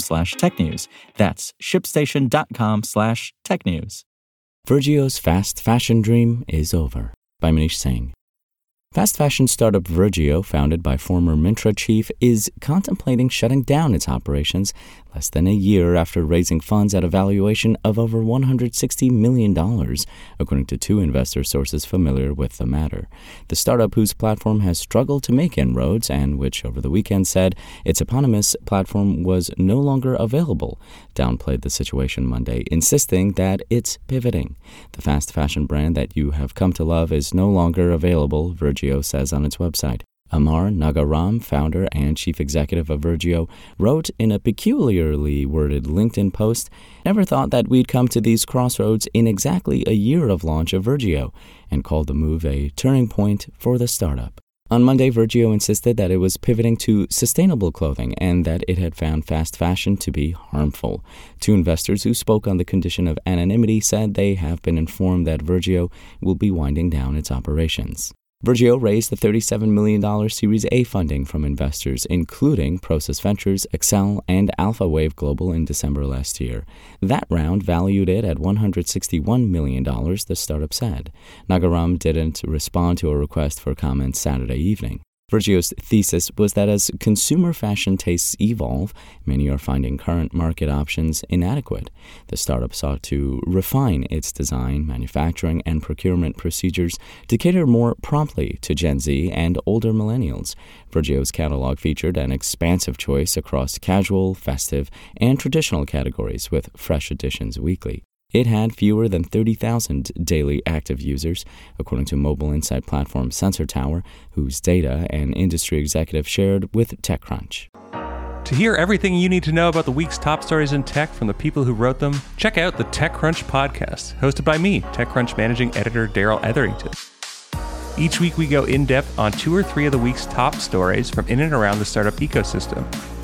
slash technews. That's shipstation.com slash technews. Virgio's fast fashion dream is over by Manish Singh. Fast fashion startup Virgio, founded by former Myntra chief, is contemplating shutting down its operations less than a year after raising funds at a valuation of over $160 million, according to two investor sources familiar with the matter. The startup, whose platform has struggled to make inroads and which over the weekend said its eponymous platform was no longer available, downplayed the situation Monday, insisting that it's pivoting. The fast fashion brand that you have come to love is no longer available, Virgio says on its website. Amar Nagaram, founder and chief executive of Virgio, wrote in a peculiarly worded LinkedIn post Never thought that we'd come to these crossroads in exactly a year of launch of Virgio, and called the move a turning point for the startup. On Monday, Virgio insisted that it was pivoting to sustainable clothing and that it had found fast fashion to be harmful. Two investors who spoke on the condition of anonymity said they have been informed that Virgio will be winding down its operations. Virgio raised the $37 million Series A funding from investors, including Prosus Ventures, Accel, and Alpha Wave Global in December last year. That round valued it at $161 million, the startup said. Nagaram didn't respond to a request for comment Saturday evening. Virgio's thesis was that as consumer fashion tastes evolve, many are finding current market options inadequate. The startup sought to refine its design, manufacturing, and procurement procedures to cater more promptly to Gen Z and older millennials. Virgio's catalog featured an expansive choice across casual, festive, and traditional categories with fresh additions weekly. It had fewer than 30,000 daily active users, according to mobile insight platform Sensor Tower, whose data an industry executive shared with TechCrunch. To hear everything you need to know about the week's top stories in tech from the people who wrote them, check out the TechCrunch podcast, hosted by me, TechCrunch managing editor Darrell Etherington. Each week, we go in depth on two or three of the week's top stories from in and around the startup ecosystem